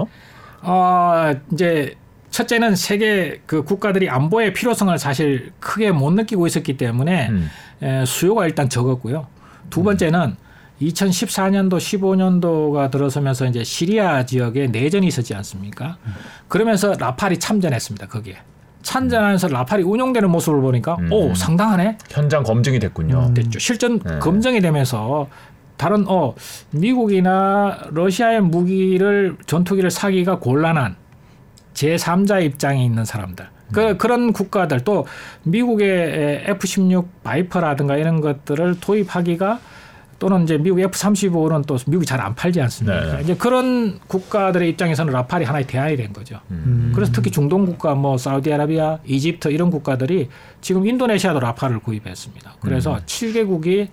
어, 이제 첫째는 세계 그 국가들이 안보의 필요성을 사실 크게 못 느끼고 있었기 때문에 음. 에, 수요가 일단 적었고요. 두 번째는 2014년도 15년도가 들어서면서 이제 시리아 지역에 내전이 있었지 않습니까? 그러면서 라팔이 참전했습니다. 거기에. 참전하면서 라팔이 운용되는 모습을 보니까 음. 오 상당하네 현장 검증이 됐군요. 됐죠. 실전 네. 검증이 되면서 다른 어 미국이나 러시아의 무기를 전투기를 사기가 곤란한 제3자 입장에 있는 사람들. 그 그런 국가들 또 미국의 F-16 바이퍼라든가 이런 것들을 도입하기가 또는 이제 미국 F-35는 또 미국이 잘 안 팔지 않습니까? 네. 이제 그런 국가들의 입장에서는 라팔이 하나의 대안이 된 거죠. 음. 그래서 특히 중동 국가 뭐 사우디아라비아, 이집트 이런 국가들이 지금 인도네시아도 라팔을 구입했습니다. 그래서 음. 7개국이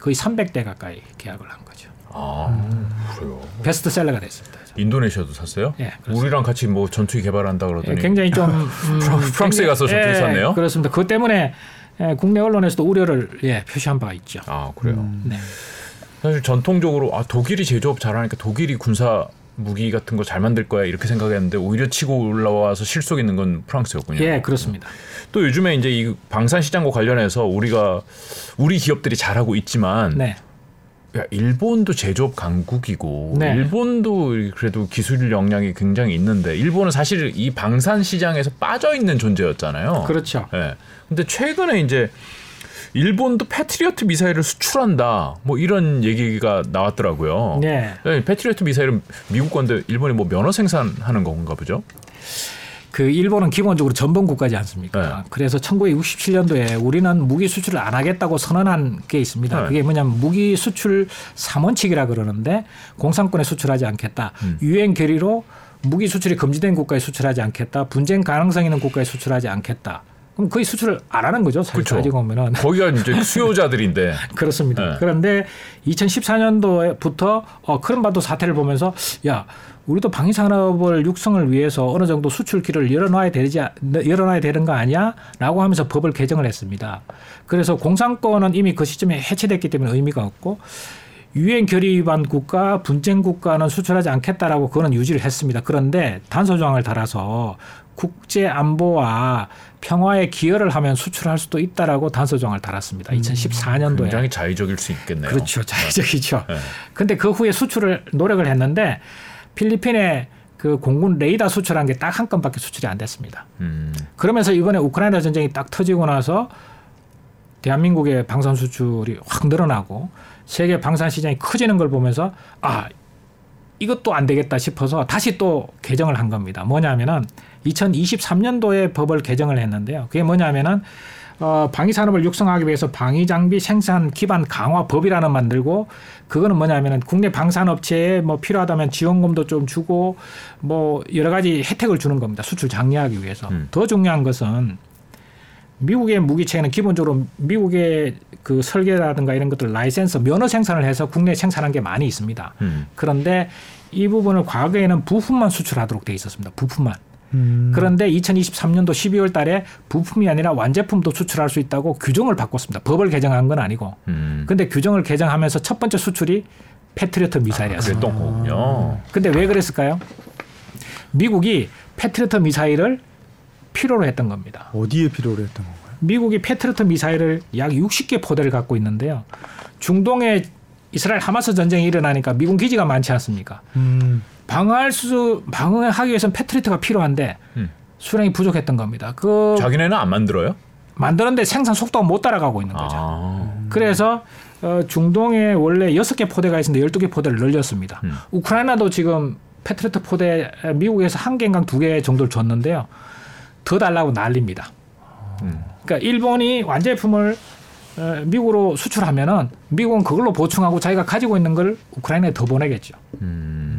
거의 300대 가까이 계약을 한 거죠. 아 그래요. 베스트셀러가 됐습니다. 인도네시아도 샀어요? 예, 그렇습니다. 우리랑 같이 뭐 전투기 개발한다 예, 그러더니 굉장히 좀 음, 프랑스에 가서 전투기 예, 샀네요? 그렇습니다. 그것 때문에 예, 국내 언론에서도 우려를 예, 표시한 바가 있죠. 아 그래요. 음. 네. 사실 전통적으로 아 독일이 제조업 잘하니까 독일이 군사 무기 같은 거 잘 만들 거야 이렇게 생각했는데 오히려 치고 올라와서 실속 있는 건 프랑스였군요. 예, 그렇습니다. 또 요즘에 이제 이 방산 시장과 관련해서 우리가 우리 기업들이 잘하고 있지만 네. 야, 일본도 제조업 강국이고 네. 일본도 그래도 기술 역량이 굉장히 있는데 일본은 사실 이 방산 시장에서 빠져 있는 존재였잖아요. 그렇죠. 예. 근데 최근에 이제 일본도 패트리어트 미사일을 수출한다. 뭐 이런 얘기가 나왔더라고요. 네. 예, 패트리어트 미사일은 미국 건데 일본이 뭐 면허 생산하는 건가 보죠. 그 일본은 기본적으로 전범 국가지 않습니까? 네. 그래서 1967년도에 우리는 무기 수출을 안 하겠다고 선언한 게 있습니다. 네. 그게 뭐냐면 무기 수출 삼원칙이라 그러는데 공산권에 수출하지 않겠다. 음. 유엔 결의로 무기 수출이 금지된 국가에 수출하지 않겠다. 분쟁 가능성 있는 국가에 수출하지 않겠다. 그럼 거의 수출을 안 하는 거죠. 사실 그쵸. 따지고 보면은. 거기가 이제 수요자들인데 그렇습니다. 네. 그런데 2014년도부터 어, 크림반도 사태를 보면서 야 우리도 방위 산업을 육성을 위해서 어느 정도 수출기를 열어놔야 되지 않- 열어놔야 되는 거 아니야?라고 하면서 법을 개정을 했습니다. 그래서 공산권은 이미 그 시점에 해체됐기 때문에 의미가 없고 유엔 결의 위반 국가, 분쟁 국가는 수출하지 않겠다라고 그거는 유지를 했습니다. 그런데 단서 조항을 달아서 국제 안보와 평화에 기여를 하면 수출할 수도 있다라고 단서 조항을 달았습니다. 2014년도에. 굉장히 자의적일 수 있겠네요. 그렇죠. 자의적이죠. 네. 근데 그 후에 수출을 노력을 했는데 필리핀에 그 공군 레이더 수출한 게 딱 한 건밖에 수출이 안 됐습니다. 음, 그러면서 이번에 우크라이나 전쟁이 딱 터지고 나서 대한민국의 방산 수출이 확 늘어나고 세계 방산 시장이 커지는 걸 보면서 아 이것도 안 되겠다 싶어서 다시 또 개정을 한 겁니다. 뭐냐면은 2023년도에 법을 개정을 했는데요. 그게 뭐냐면은 어, 방위 산업을 육성하기 위해서 방위 장비 생산 기반 강화 법이라는 만들고 그거는 뭐냐면은 국내 방산 업체에 뭐 필요하다면 지원금도 좀 주고 뭐 여러 가지 혜택을 주는 겁니다. 수출 장려하기 위해서. 음. 더 중요한 것은 미국의 무기체계는 기본적으로 미국의 그 설계라든가 이런 것들 라이센스 면허 생산을 해서 국내에 생산한 게 많이 있습니다. 음. 그런데 이 부분을 과거에는 부품만 수출하도록 돼 있었습니다. 부품만. 음. 그런데 2023년도 12월 달에 부품이 아니라 완제품도 수출할 수 있다고 규정을 바꿨습니다. 법을 개정한 건 아니고. 음. 근데 규정을 개정하면서 첫 번째 수출이 패트리어트 미사일이었어요. 그랬던 거군요. 근데 왜 그랬을까요? 미국이 패트리어트 미사일을 필요로 했던 겁니다. 어디에 필요로 했던 건가요? 미국이 패트리어트 미사일을 약 60개 포대를 갖고 있는데요. 중동에 이스라엘 하마스 전쟁이 일어나니까 미군 기지가 많지 않습니까? 음. 방어할 수 방어하기 위해서는 패트리어트가 필요한데 음. 수량이 부족했던 겁니다. 그 자기네는 안 만들어요? 만드는데 생산 속도가 못 따라가고 있는 거죠. 아. 그래서 어, 중동에 원래 여섯 개 포대가 있었는데 열두 개 포대를 늘렸습니다. 음. 우크라이나도 지금 패트리어트 포대 미국에서 한 개인가 두개 정도를 줬는데요. 더 달라고 난립니다. 음. 그러니까 일본이 완제품을 어, 미국으로 수출하면은 미국은 그걸로 보충하고 자기가 가지고 있는 걸 우크라이나에 더 보내겠죠. 음.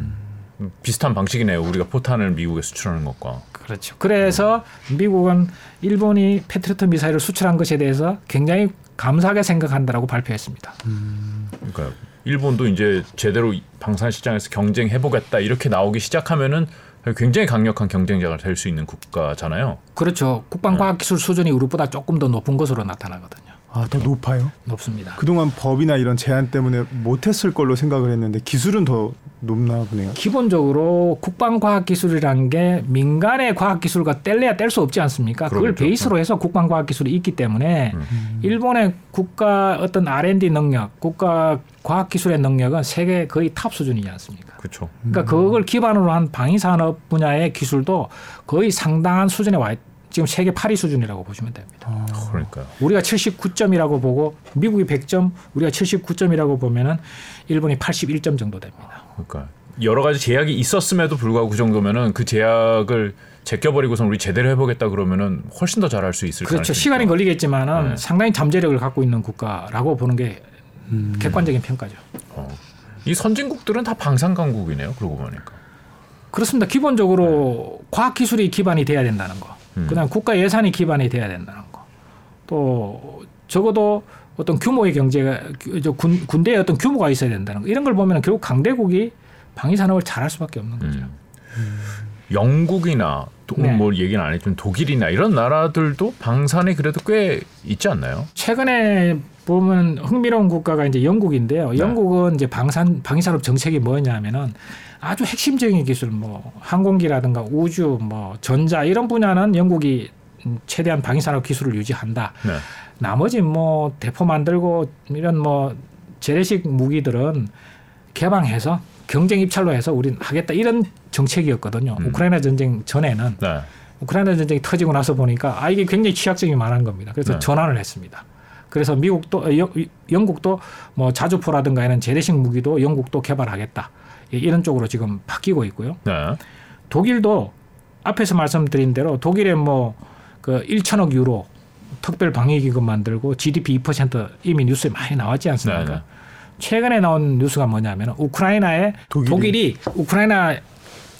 비슷한 방식이네요. 우리가 포탄을 미국에 수출하는 것과. 그렇죠. 그래서 미국은 일본이 패트리어트 미사일을 수출한 것에 대해서 굉장히 감사하게 생각한다라고 발표했습니다. 그러니까 일본도 이제 제대로 방산 시장에서 경쟁해 보겠다 이렇게 나오기 시작하면은 굉장히 강력한 경쟁자가 될 수 있는 국가잖아요. 그렇죠. 국방과학기술 수준이 우리보다 조금 더 높은 것으로 나타나거든요. 아, 더 높아요? 높습니다. 그동안 법이나 이런 제한 때문에 못했을 걸로 생각을 했는데 기술은 더 높나 보네요. 기본적으로 국방과학기술이라는 게 민간의 과학기술과 뗄래야 뗄 수 없지 않습니까? 그걸 그러겠죠. 베이스로 해서 국방과학기술이 있기 때문에 일본의 국가 어떤 R&D 능력, 국가 과학기술의 능력은 세계 거의 탑 수준이지 않습니까? 그렇죠. 그러니까 그걸 기반으로 한 방위산업 분야의 기술도 거의 상당한 수준에 와 있, 지금 세계 8위 수준이라고 보시면 됩니다. 그러니까요. 우리가 79점이라고 보고 미국이 100점, 우리가 79점이라고 보면은 일본이 81점 정도 됩니다. 그러니까 여러 가지 제약이 있었음에도 불구하고 그 정도면은 그 제약을 제껴버리고선 우리 제대로 해보겠다 그러면은 훨씬 더 잘할 수 있을 그렇죠. 시간이. 걸리겠지만은 네. 상당히 잠재력을 갖고 있는 국가라고 보는 게 객관적인 평가죠. 어. 이 선진국들은 다 방산 강국이네요. 그러고 보니까. 그렇습니다. 기본적으로 과학 기술이 기반이 돼야 된다는 거. 음. 그다음 국가 예산이 기반이 돼야 된다는 거. 또 적어도 어떤 규모의 경제가 군, 군대의 어떤 규모가 있어야 된다는 거. 이런 걸 보면 결국 강대국이 방위 산업을 잘할 수밖에 없는 거죠. 음. 영국이나 또 네. 뭐 얘기는 안 했지만 독일이나 이런 나라들도 방산이 그래도 꽤 있지 않나요? 최근에 보면 흥미로운 국가가 이제 영국인데요. 네. 영국은 이제 방산 방위산업 정책이 뭐냐면은 아주 핵심적인 기술 뭐 항공기라든가 우주 뭐 전자 이런 분야는 영국이 음, 최대한 방위산업 기술을 유지한다. 네. 나머지 뭐 대포 만들고 이런 뭐 재래식 무기들은 개방해서 경쟁 입찰로 해서 우리는 하겠다 이런 정책이었거든요. 음. 우크라이나 전쟁 전에는 네. 우크라이나 전쟁이 터지고 나서 보니까 아 이게 굉장히 취약점이 많은 겁니다. 그래서 네. 전환을 했습니다. 그래서 미국도 어, 영, 영국도 뭐 자주포라든가 이런 재래식 무기도 영국도 개발하겠다 이- 이런 쪽으로 지금 바뀌고 있고요. 네. 독일도 앞에서 말씀드린 대로 독일에 뭐그 1천억 유로 특별 방위 기금 만들고 GDP 2% 이미 뉴스에 많이 나왔지 않습니까? 네, 네. 최근에 나온 뉴스가 뭐냐면 우크라이나에 독일이- 독일이, 우크라이나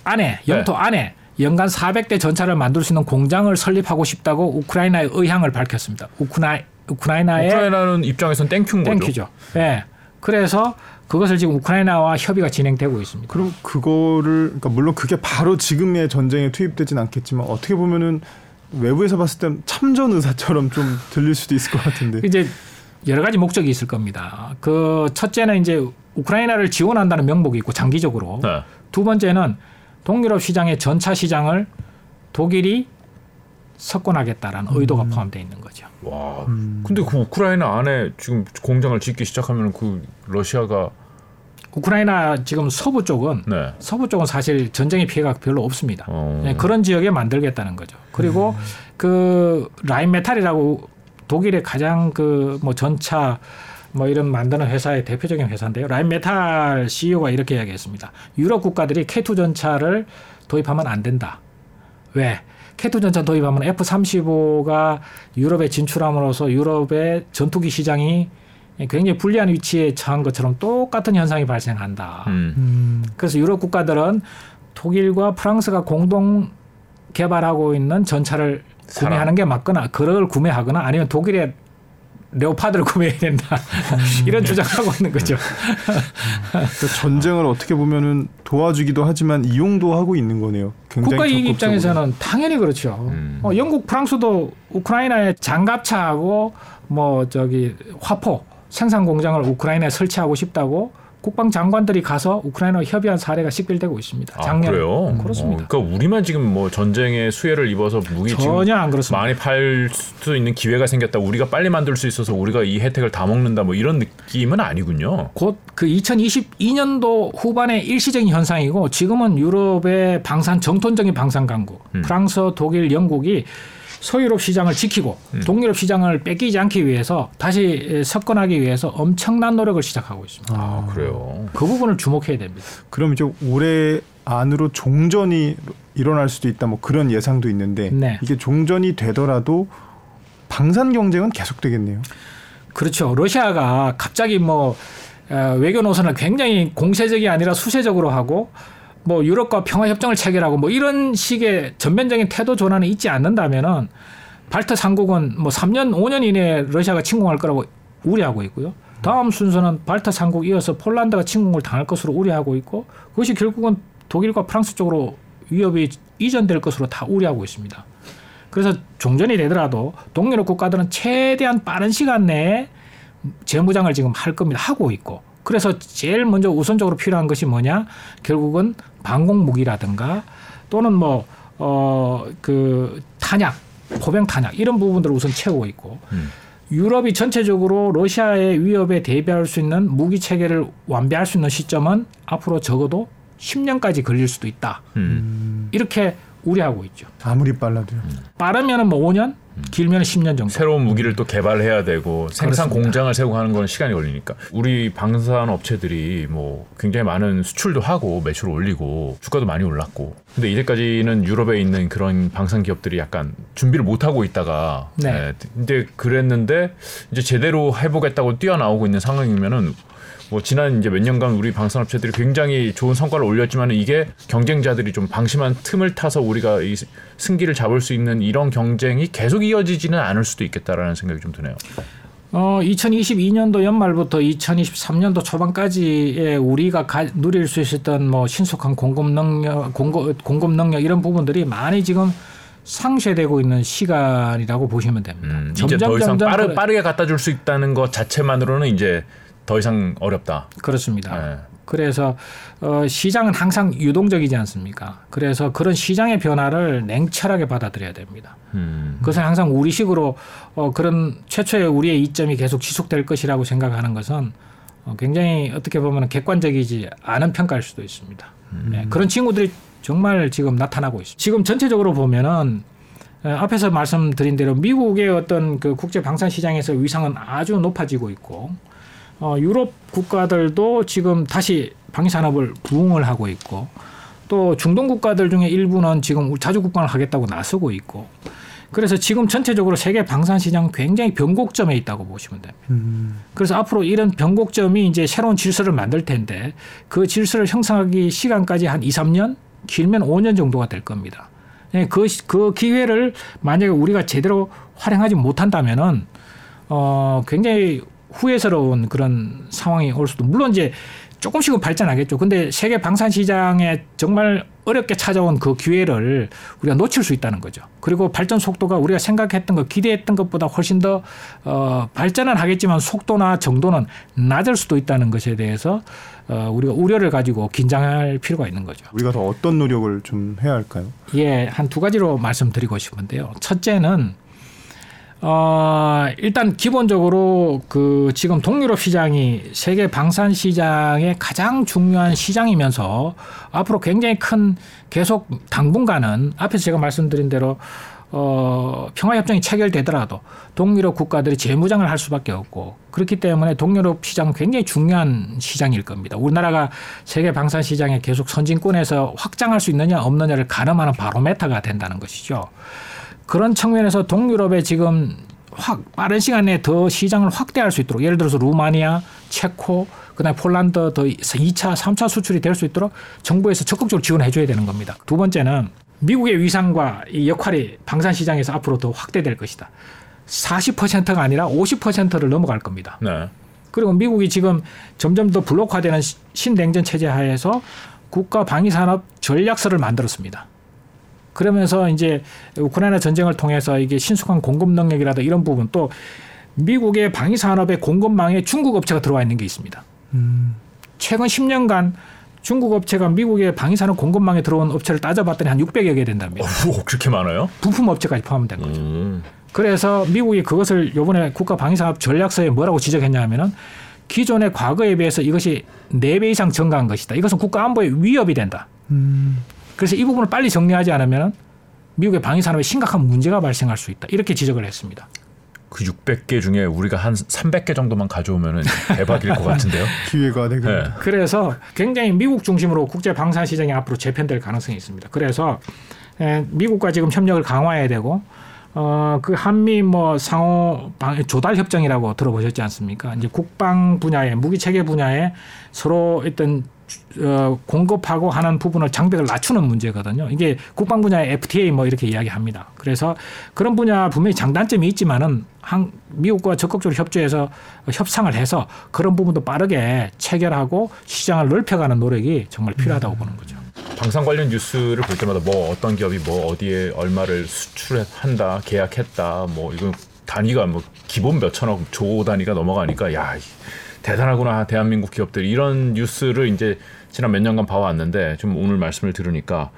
안에 영토 네. 안에 연간 400대 전차를 만들 수 있는 공장을 설립하고 싶다고 우크라이나의 의향을 밝혔습니다. 우크라이 우크라이나의 우크라이나는 입장에선 thank you인 거죠. Thank you죠. 네. 그래서 그것을 지금 우크라이나와 협의가 진행되고 있습니다. 그럼 그거를 그러니까 물론 그게 바로 지금의 전쟁에 투입되진 않겠지만 어떻게 보면은 외부에서 봤을 땐 참전 의사처럼 좀 들릴 수도 있을 것 같은데. 이제 여러 가지 목적이 있을 겁니다. 그 첫째는 이제 우크라이나를 지원한다는 명목이 있고 장기적으로 네. 두 번째는 동유럽 시장의 전차 시장을 독일이 석권하겠다라는 의도가 포함되어 있는 거죠. 와. 음. 근데 그 우크라이나 안에 지금 공장을 짓기 시작하면 그 러시아가 우크라이나 지금 서부 쪽은 네. 서부 쪽은 사실 전쟁의 피해가 별로 없습니다. 어. 네, 그런 지역에 만들겠다는 거죠. 그리고 그 라인메탈이라고 독일의 가장 그 뭐 전차 뭐 이런 만드는 회사의 대표적인 회사인데요. 라인메탈 CEO가 이렇게 이야기했습니다. 유럽 국가들이 K2 전차를 도입하면 안 된다. 왜? K2 전차 도입하면 F-35가 유럽에 진출함으로써 유럽의 전투기 시장이 굉장히 불리한 위치에 처한 것처럼 똑같은 현상이 발생한다. 음. 음. 그래서 유럽 국가들은 독일과 프랑스가 공동 개발하고 있는 전차를. 구매하는 게 맞거나 그걸 구매하거나 아니면 독일의 레오파드를 구매해야 된다. 이런 주장하고 있는 거죠. 그 전쟁을 어떻게 보면은 도와주기도 하지만 이용도 하고 있는 거네요. 국가 이익. 입장에서는 당연히 그렇죠. 음. 어, 영국, 프랑스도 우크라이나에 장갑차하고 뭐 저기 화포 생산 공장을 우크라이나에 설치하고 싶다고 국방 장관들이 가서 우크라이나와 협의한 사례가 식별되고 있습니다. 아, 작년 그래요? 그렇습니다. 어, 그러니까 우리만 지금 뭐 전쟁의 수혜를 입어서 무기 전혀 안 그렇습니다. 많이 팔 수 있는 기회가 생겼다. 우리가 빨리 만들 수 있어서 우리가 이 혜택을 다 먹는다. 뭐 이런 느낌은 아니군요. 곧 그 2022년도 후반의 일시적인 현상이고 지금은 유럽의 방산 정통적인 방산 강국 음. 프랑스, 독일, 영국이 서유럽 시장을 지키고 음. 동유럽 시장을 뺏기지 않기 위해서 다시 석권하기 위해서 엄청난 노력을 시작하고 있습니다. 아, 그래요. 그 부분을 주목해야 됩니다. 그럼 이제 올해 안으로 종전이 일어날 수도 있다 뭐 그런 예상도 있는데 네. 이게 종전이 되더라도 방산 경쟁은 계속 되겠네요. 그렇죠. 러시아가 갑자기 뭐 어, 외교 노선을 굉장히 공세적이 아니라 수세적으로 하고 뭐 유럽과 평화 협정을 체결하고 뭐 이런 식의 전면적인 태도 전환이 있지 않는다면은 발트 삼국은 뭐 3년 5년 이내에 러시아가 침공할 거라고 우려하고 있고요. 다음 순서는 발트 삼국 이어서 폴란드가 침공을 당할 것으로 우려하고 있고 그것이 결국은 독일과 프랑스 쪽으로 위협이 이전될 것으로 다 우려하고 있습니다. 그래서 종전이 되더라도 동유럽 국가들은 최대한 빠른 시간 내에 재무장을 지금 할 겁니다. 하고 있고. 그래서 제일 먼저 우선적으로 필요한 것이 뭐냐? 결국은 방공 무기라든가 또는 뭐, 어, 그 탄약, 포병 탄약 이런 부분들을 우선 채우고 있고 음. 유럽이 전체적으로 러시아의 위협에 대비할 수 있는 무기 체계를 완비할 수 있는 시점은 앞으로 적어도 10년까지 걸릴 수도 있다. 음. 이렇게 우려하고 있죠. 아무리 빨라도요. 빠르면은 뭐 5년, 길면은 10년 정도. 새로운 무기를 또 개발해야 되고 생산 그렇습니다. 공장을 세우고 하는 건 시간이 걸리니까 우리 방산 업체들이 뭐 굉장히 많은 수출도 하고 매출을 올리고 주가도 많이 올랐고 근데 이제까지는 유럽에 있는 그런 방산 기업들이 약간 준비를 못 하고 있다가 네. 예, 근데 그랬는데 이제 제대로 해보겠다고 뛰어나오고 있는 상황이면은 뭐 지난 이제 몇 년간 우리 방산 업체들이 굉장히 좋은 성과를 올렸지만 이게 경쟁자들이 좀 방심한 틈을 타서 우리가 이 승기를 잡을 수 있는 이런 경쟁이 계속 이어지지는 않을 수도 있겠다라는 생각이 좀 드네요. 어, 2022년도 연말부터 2023년도 초반까지에 우리가 가, 누릴 수 있었던 뭐 신속한 공급 능력, 공급, 공급 능력 이런 부분들이 많이 지금 상쇄되고 있는 시간이라고 보시면 됩니다. 음, 이제 더 이상 점점 빠르, 그래- 빠르게 갖다 줄 수 있다는 것 자체만으로는 이제 더 이상 어렵다. 그렇습니다. 예. 그래서 어, 시장은 항상 유동적이지 않습니까? 그래서 그런 시장의 변화를 냉철하게 받아들여야 됩니다. 음, 그것은 항상 우리식으로 어, 그런 최초의 우리의 이점이 계속 지속될 것이라고 생각하는 것은 어, 굉장히 어떻게 보면 객관적이지 않은 평가일 수도 있습니다. 네, 그런 친구들이 정말 지금 나타나고 있습니다. 지금 전체적으로 보면은 어, 앞에서 말씀드린 대로 미국의 어떤 그 국제 방산 시장에서 위상은 아주 높아지고 있고 어, 유럽 국가들도 지금 다시 방위 산업을 부흥을 하고 있고 또 중동 국가들 중에 일부는 지금 자주 국방을 하겠다고 나서고 있고 그래서 지금 전체적으로 세계 방산 시장 굉장히 변곡점에 있다고 보시면 됩니다. 음. 그래서 앞으로 이런 변곡점이 이제 새로운 질서를 만들 텐데 그 질서를 형성하기 시간까지 한 2, 3년 길면 5년 정도가 될 겁니다. 예, 그, 시- 그 기회를 만약에 우리가 제대로 활용하지 못한다면은 어, 굉장히 후회스러운 그런 상황이 올 수도 물론 이제 조금씩은 발전하겠죠. 근데 세계 방산 시장에 정말 어렵게 찾아온 그 기회를 우리가 놓칠 수 있다는 거죠. 그리고 발전 속도가 우리가 생각했던 것, 기대했던 것보다 훨씬 더 어, 발전은 하겠지만 속도나 정도는 낮을 수도 있다는 것에 대해서 어, 우리가 우려를 가지고 긴장할 필요가 있는 거죠. 우리가 더 어떤 노력을 좀 해야 할까요? 예, 한 두 가지로 말씀드리고 싶은데요. 첫째는 어, 일단 기본적으로 그 지금 동유럽 시장이 세계 방산 시장의 가장 중요한 시장이면서 앞으로 굉장히 큰 계속 당분간은 앞에서 제가 말씀드린 대로 어, 평화협정이 체결되더라도 동유럽 국가들이 재무장을 할 수밖에 없고 그렇기 때문에 동유럽 시장은 굉장히 중요한 시장일 겁니다. 우리나라가 세계 방산 시장에 계속 선진권에서 확장할 수 있느냐 없느냐를 가늠하는 바로메타가 된다는 것이죠. 그런 측면에서 동유럽에 지금 확 빠른 시간 내에 더 시장을 확대할 수 있도록 예를 들어서 루마니아, 체코, 그다음에 폴란드 더 2차, 3차 수출이 될 수 있도록 정부에서 적극적으로 지원해 줘야 되는 겁니다. 두 번째는 미국의 위상과 이 역할이 방산 시장에서 앞으로 더 확대될 것이다. 40%가 아니라 50%를 넘어갈 겁니다. 네. 그리고 미국이 지금 점점 더 블록화되는 시- 신냉전 체제 하에서 국가 방위 산업 전략서를 만들었습니다. 그러면서 이제 우크라이나 전쟁을 통해서 이게 신속한 공급 능력이라든 이런 부분 또 미국의 방위 산업의 공급망에 중국 업체가 들어와 있는 게 있습니다. 최근 10년간 중국 업체가 미국의 방위 산업 공급망에 들어온 업체를 따져봤더니 한 600여 개 된답니다. 어, 그렇게 많아요? 부품 업체까지 포함된 거죠. 음. 그래서 미국이 그것을 요번에 국가 방위산업 전략서에 뭐라고 지적했냐 하면은 기존의 과거에 비해서 이것이 네 배 이상 증가한 것이다. 이것은 국가 안보에 위협이 된다. 음. 그래서 이 부분을 빨리 정리하지 않으면 미국의 방위 산업에 심각한 문제가 발생할 수 있다. 이렇게 지적을 했습니다. 그 600개 중에 우리가 한 300개 정도만 가져오면은 대박일 것 같은데요. 기회가 되고 네. 그래서 굉장히 미국 중심으로 국제 방산 시장이 앞으로 재편될 가능성이 있습니다. 그래서 에, 미국과 지금 협력을 강화해야 되고 어, 그 한미 뭐 상호 방, 조달 협정이라고 들어보셨지 않습니까? 이제 국방 분야에 무기 체계 분야에 서로 어떤 어, 공급하고 하는 부분을 장벽을 낮추는 문제거든요. 이게 국방 분야의 FTA 뭐 이렇게 이야기합니다. 그래서 그런 분야 분명히 장단점이 있지만은 한 미국과 적극적으로 협조해서 협상을 해서 그런 부분도 빠르게 체결하고 시장을 넓혀가는 노력이 정말 필요하다고 보는 거죠. 방산 관련 뉴스를 볼 때마다 뭐 어떤 기업이 뭐 어디에 얼마를 수출한다, 계약했다, 뭐 이건 단위가 뭐 기본 몇 천억 조 단위가 넘어가니까 야 이- 대단하구나 대한민국 기업들 이런 뉴스를 이제 지난 몇 년간 봐왔는데 좀 오늘 말씀을 들으니까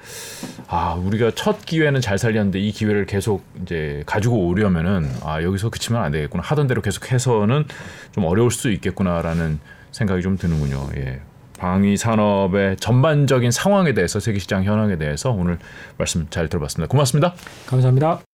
아 우리가 첫 기회는 잘 살렸는데 이 기회를 계속 이제 가지고 오려면은 아 여기서 그치면 안 되겠구나 하던 대로 계속 해서는 좀 어려울 수 있겠구나라는 생각이 좀 드는군요. 예. 방위 산업의 전반적인 상황에 대해서 세계 시장 현황에 대해서 오늘 말씀 잘 들어봤습니다. 고맙습니다. 감사합니다.